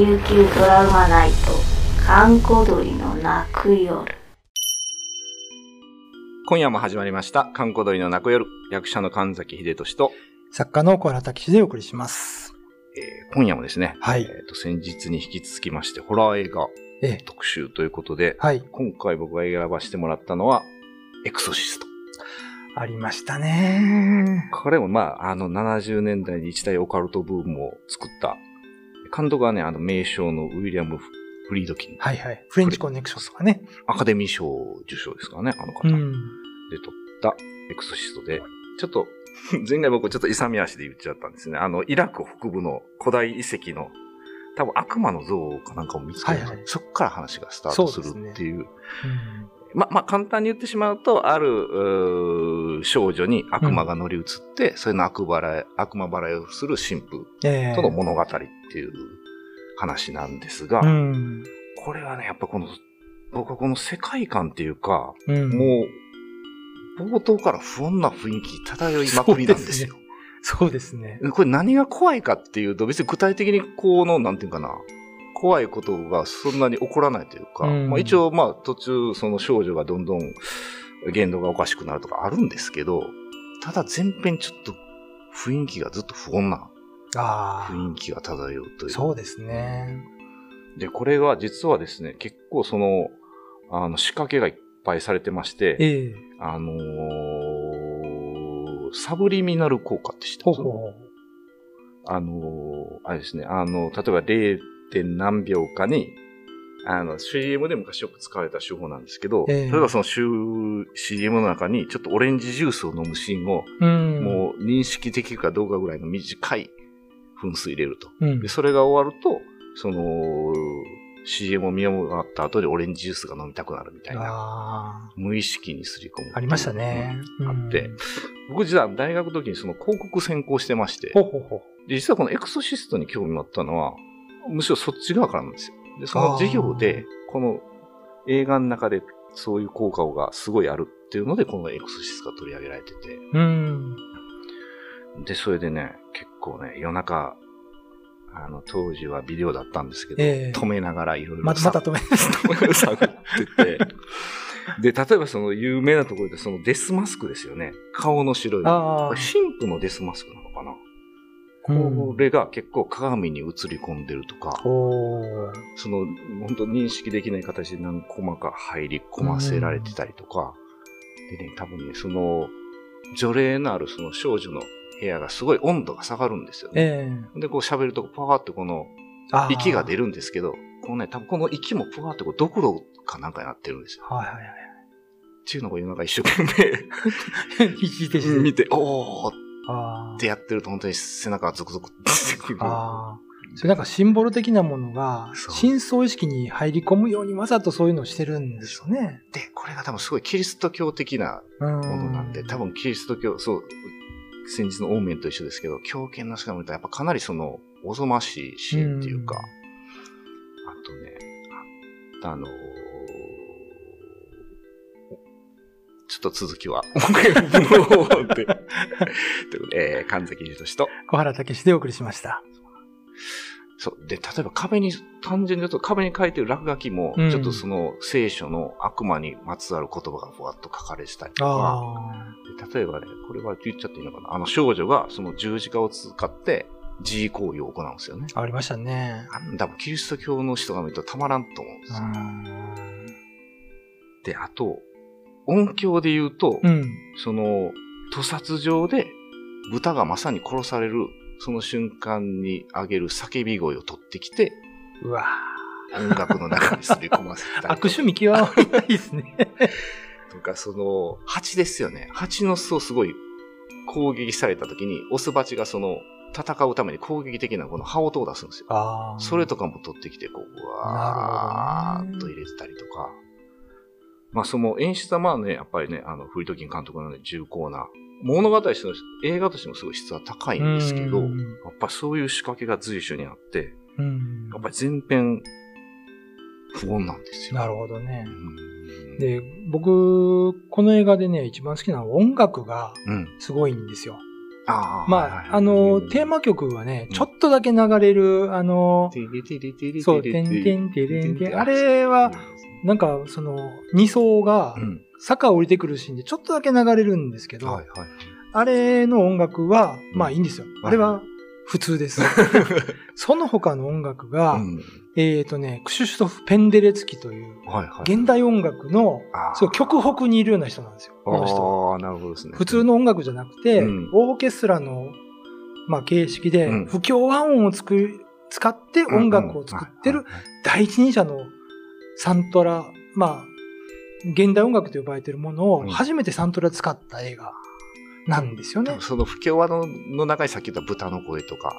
琉球ドラマナイト閑古鳥の泣く夜今夜も始まりました、観光鳥の泣く夜、役者の神崎秀俊と、作家の小原武史でお送りします。えー今夜もですね、はいえーと先日に引き続きまして、ホラー映画ええ。特集ということで、はい。今回僕が選ばせてもらったのは、エクソシスト。ありましたね。これもまあ、あの70年代に一大オカルトブームを作った、監督はね、あの名将のウィリアム・フリードキン。はいはい。フレンチコネクションとかね。アカデミー賞受賞ですからね、あの方。うん。で撮ったエクソシストで、ちょっと、前回僕ちょっと勇み足で言っちゃったんですね。あの、イラク北部の古代遺跡の、多分悪魔の像かなんかを見つけて、はいはいそっから話がスタートするっていう。うんま、まあ、簡単に言ってしまうと、ある、うー少女に悪魔が乗り移って、それの悪払い、悪魔払いをする神父ええとの物語っていう話なんですが、うん。これはね、やっぱこの、僕はこの世界観っていうか、うん。もう、冒頭から不穏な雰囲気漂いまくりなんですよ。そうですね。これ何が怖いかっていうと、別に具体的にこの、なんていうかな、怖いことがそんなに起こらないというか、うんまあ、一応、まあ途中、その少女がどんどん言動がおかしくなるとかあるんですけど、ただ前編ちょっと雰囲気がずっと不穏なあ雰囲気が漂うとあ。いう。そうですね。で、これは実はですね、結構その、あの、仕掛けがいっぱいされてまして、ええ。あのーサブリミナル効果って知ってます？あのーあれですね、あの、例えば 0. 点何秒かに、あの、CM で昔よく使われた手法なんですけど、ええ例えばその CM の中にちょっとオレンジジュースを飲むシーンを、うん。もう認識できるかどうかぐらいの短い分数入れると。う。んで、。それが終わると、その、CM を見終わった後でオレンジジュースが飲みたくなるみたいな、あ無意識にすり込む。あ。ありましたね。あってうん僕実は大学の時にその広告専攻してまして、ほうほうほう。で実はこのエクソシストに興味持ったのは、むしろそっち側からなんですよ。で、その授業で、この映画の中でそういう効果がすごいあるっていうので、このエクソシストが取り上げられてて、うん。で、それでね、結構ね、夜中、あの、当時はビデオだったんですけど、ええ止めながらいろいろまた、また止め。探ってて、で、例えばその有名なところでそのデスマスクですよね。顔の白い。あこれ神父のデスマスクなのこれが結構鏡に映り込んでるとか、あ。おーその本当認識できない形で何コマか入り込ませられてたりとか、でね、多分ね、その除霊のあるその少女の部屋がすごい温度が下がるんですよね。ええ。で、こう喋るとパワーってこの息が出るんですけど、このね、多分この息もパワーってこうドクロかなんかになってるんですよ。はいはいはい。っていうのを夜中一生懸命。見て、おーっあてやってると本当に背中がゾクゾクってくる。それなんかシンボル的なものが、そう深層意識に入り込むようにわざとそういうのをしてるんですよね。で、これが多分すごいキリスト教的なうん。ものなんで、多分キリスト教、そう、先日のオーメンと一緒ですけど、狂犬のしか見たらやっぱかなりその、おぞましいシーンっていうか、うんあとね、ああのっと続きは、って。ということで、えー、神崎秀俊と、小原武史でお送りしました。そう。で、例えば壁に、単純に言うと壁に書いてる落書きも、うんちょっとその聖書の悪魔にまつわる言葉がふわっと書かれてたりとか、例えばね、これは言っちゃっていいのかなあの少女がその十字架を使って自慰行為を行うんですよね。あ。ありましたね。あん多分キリスト教の人が見るとたまらんと思うんですよ。うん。で、あと、音響で言うと、うん。その、屠殺場で豚がまさに殺される、その瞬間に上げる叫び声を取ってきて、うわ音楽の中にすり込ませた。悪趣味極まりないですね。とか、その、蜂ですよね。蜂の巣をすごい攻撃された時に、オスバチがその、戦うために攻撃的なこの羽音を出すんですよ。ああ。それとかも取ってきて、こう、うわーっと入れてたりとか。まあ、その演出はまあね、やっぱりね、あの、フリートキン監督のね、重厚な、物語としての、映画としてもすごい質は高いんですけど、やっうんぱりそういう仕掛けが随所にあって、うんやっぱり全編、不穏なんですよ。なるほどねう。んで、僕、この映画でね、一番好きなのは音楽がうん。すごいんですよ。あまあ、あの、テーマ曲はね、ちょっとだけ流れる、あの、そう、てんてんてれんてん。あれは、なんか、その、二層がうん。坂を降りてくるシーンでちょっとだけ流れるんですけど、はいはい。あれの音楽は、まあいいんですよ。はいあれは普通です。その他の音楽が、うんえっ、とね、クシュシュトフ・ペンデレツキという。現代音楽の、そう、極北にいるような人なんですよ。この人は。ああ、なるほどですね。普通の音楽じゃなくて、うんオーケストラの、まあ、形式でうん、不協和音をつく使って音楽を作ってる第一人者のサントラ、まあ、現代音楽と呼ばれているものをうん初めてサントラ使った映画なんですよね。その不協和のの中にさっき言った豚の声とか、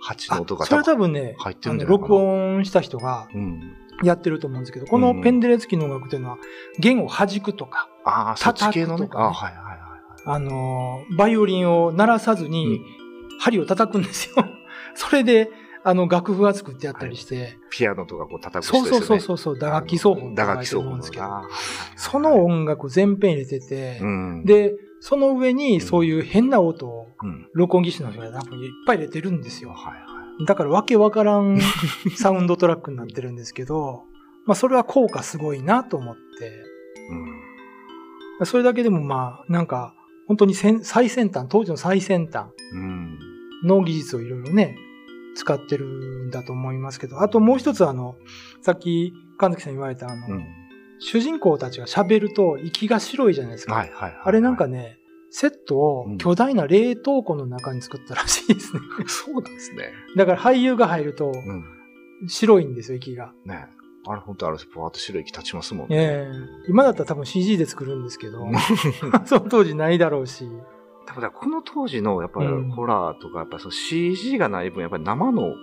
蜂のあ音がそれは多分。ね、入ってあのるんじゃないかな録音した人がうん。やってると思うんですけど、このペンデレツキの音楽というのは弦を弾くとか、ああ、そっち系のね叩く。とかねあはいはいはいはい。あのーバイオリンを鳴らさずに針を叩くんですよ。それで、あの、楽譜が作ってあったりして、ピアノとかこう叩くそうそう人ですよね。そうそうそう、打楽器奏法って打言われてると思うんですけど、その音楽全編入れてて、うん、で、その上にそういう変な音をうん。録音技師の人が多分いっぱい入れてるんですよ。はいはい。だからわけわからん サウンドトラックになってるんですけど、まあそれは効果すごいなと思って、うん。それだけでもまあなんか本当に先最先端、当時の最先端うん。の技術をいろいろね、使ってるんだと思いますけど、あともう一つあの、さっき神崎さん言われたあの、うん。主人公たちが喋ると息が白いじゃないですか。はいはいはい。あれなんかね、セットをうん巨大な冷凍庫の中に作ったらしいですね。そうなんですね。だから俳優が入るとうん。白いんですよ、息が。ねあれ本当あれ、ぽわっと白い息立ちますもんね。ええ今だったら多分 CG で作るんですけど、その当時ないだろうし。多分この当時のやっぱりうんホラーとか、やっぱその CG がない分、やっぱり生の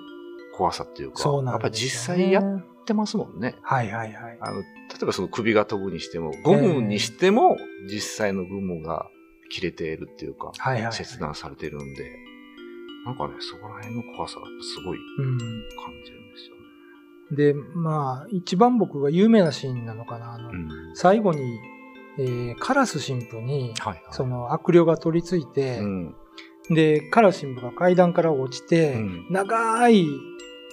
怖さっていうか、そうなやっぱ実際やってますもんね。はいはいはい。あの、例えばその首が飛ぶにしても、ゴムにしても、実際のゴムが切れているっていうか、はいはい。切断されてるんで、なんかね、そこら辺の怖さがすごいうん。感じるんですよね。で、まあ、一番僕が有名なシーンなのかな。あの、うん。最後に、えーカラス神父に、はいはい。その悪霊が取り付いて、うん。で、カラス神父が階段から落ちて、うん長い、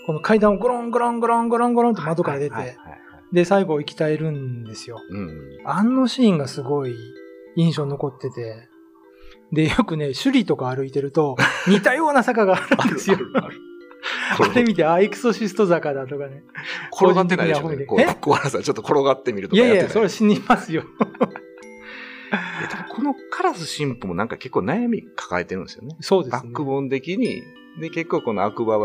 この階段をゴロンゴロンゴロンゴロンゴロンと窓から出て、はいはいはいはいで、最後生き絶えるんですよ。うん。あのシーンがすごい印象に残ってて、で、よくね、首里とか歩いてると、似たような坂があるんですよ。あるある あれ見て、あ、エクソシスト坂だとかね。転がってないでしょうね。こ小原さん、ちょっと転がってみるといやいや、かやってない？それ死にますよ。このカラス神父もなんか結構悩み抱えてるんですよね。そうですね。バックボーン的に、で、結構この悪魔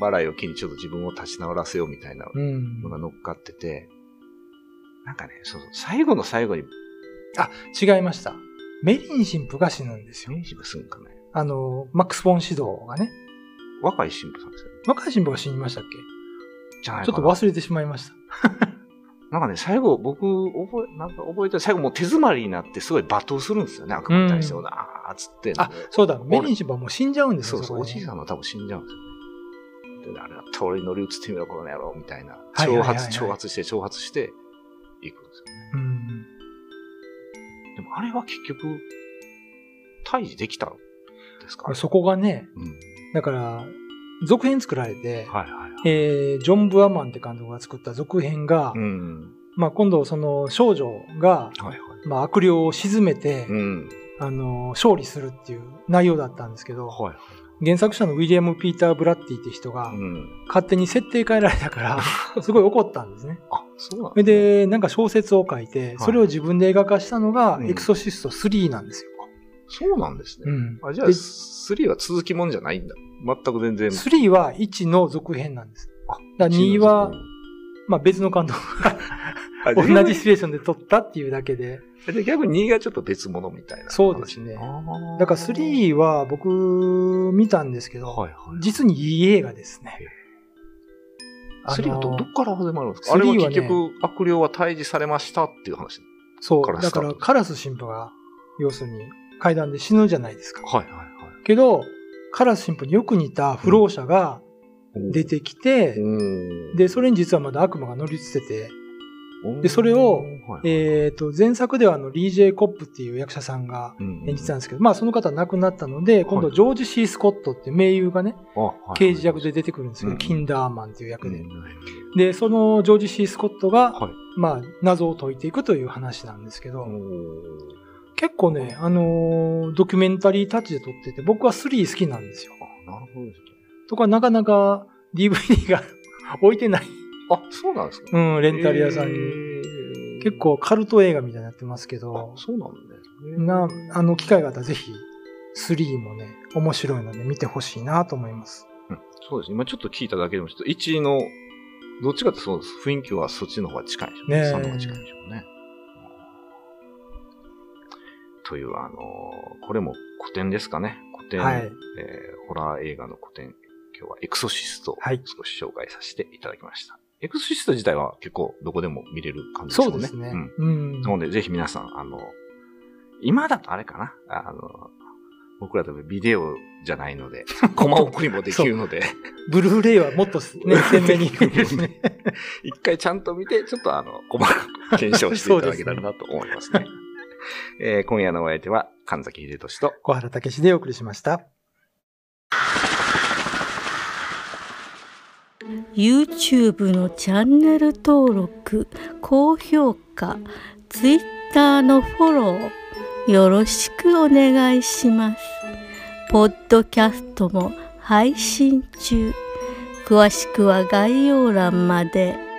払いを機にちょっと自分を立ち直らせようみたいなうんの。が乗っかってて、なんかね、そう、最後の最後に、違いました。メリン神父が死ぬんですよ。明治がすんかね。あの、マックス・ボン指導がね。若い神父さんですよね。若い神父が死にましたっけ？じゃない。ちょっと忘れてしまいました。なんかね、最後、僕、覚え、なんか覚えてる、最後もう手詰まりになってすごい罵倒するんですよね、悪魔に対して。うんあーっつって。あ、そうだ、メリン神父はもう死んじゃうんですよ。そうそう、おじいさんは多分死んじゃうんですよね。で、あれだっ俺に乗り移ってみろ、この野郎、みたいな。挑発、挑発して、挑発して、いくんですよね。うん。でもあれは結局、退治できたんですかそこがね、うん。だから、続編作られて、はいはいはい。えージョン・ブアマンって監督が作った続編が、うん。まあ今度その少女が、はいはい。まあ悪霊を沈めて、うん。あの、勝利するっていう内容だったんですけど、はいはい。原作者のウィリアム・ピーター・ブラッティって人が、うん。勝手に設定変えられたから、すごい怒ったんですね。あ、そうなんそれで、なんか小説を書いて、それを自分で映画化したのが、うんエクソシスト3なんですよ。そうなんですね。うん。あじゃあ、で3は続きもんじゃないんだ。全く全然。3は1の続編なんです。あだから2は、まあ別の監督があ同じシチュエーションで撮ったっていうだけで。で逆に2がちょっと別物みたいな話。そうですねだから3は僕見たんですけど、はいはい。実にいい映画ですね。3はど、どっから始まるんですか？3あれは結局、悪霊は退治されましたっていう話。そう、だからカラス神父が、要するに階段で死ぬじゃないですか。はいはいはい。けど、カラス神父によく似た不老者が出てきて、うん。で、それに実はまだ悪魔が乗り移ってて、で、それを、はいえっ、と、前作ではあの、リー・ジェイ・コップっていう役者さんがうん演じてたんですけど、まあその方亡くなったので、今度ジョージ・シー・スコットっていう名優がね、刑事役で出てくるんですけど、うんキンダーマンっていう役で。うんで、そのジョージ・シー・スコットが、はい。まあ、謎を解いていくという話なんですけど、結構ね、あのードキュメンタリータッチで撮ってて、僕は3好きなんですよ。あ、なるほどですね。とか、なかなか DVD が 置いてない。あ、そうなんですか？うん、レンタル屋さんに。結構カルト映画みたいになってますけあど、そうなんだね。な、あの、機会があったらぜひ、3もね、面白いので見てほしいなと思います。うんそうですね。今ちょっと聞いただけでも、ちょっと1の、どっちかってそうです。雰囲気はそっちの方が近いでしょうね。ねえ3の方が近いでしょうね。という、あのーこれも古典ですかね。古典、はいえーホラー映画の古典。今日はエクソシストをはい少し紹介させていただきました。エクソシスト自体は結構どこでも見れる感じですよね。そうですね。うんうん。なので、ぜひ皆さん、あの、今だとあれかな？あの、僕ら多分ビデオじゃないので、コマ送りもできるので、ブルーレイはもっとね、鮮明にいいですね。一回ちゃんと見て、ちょっとあの、細かく検証していただけたらなと思いますね。えー今夜のお相手は、神崎秀俊と、小原武史でお送りしました。YouTube のチャンネル登録高評価 Twitter のフォローよろしくお願いしますポッドキャストも配信中詳しくは概要欄まで。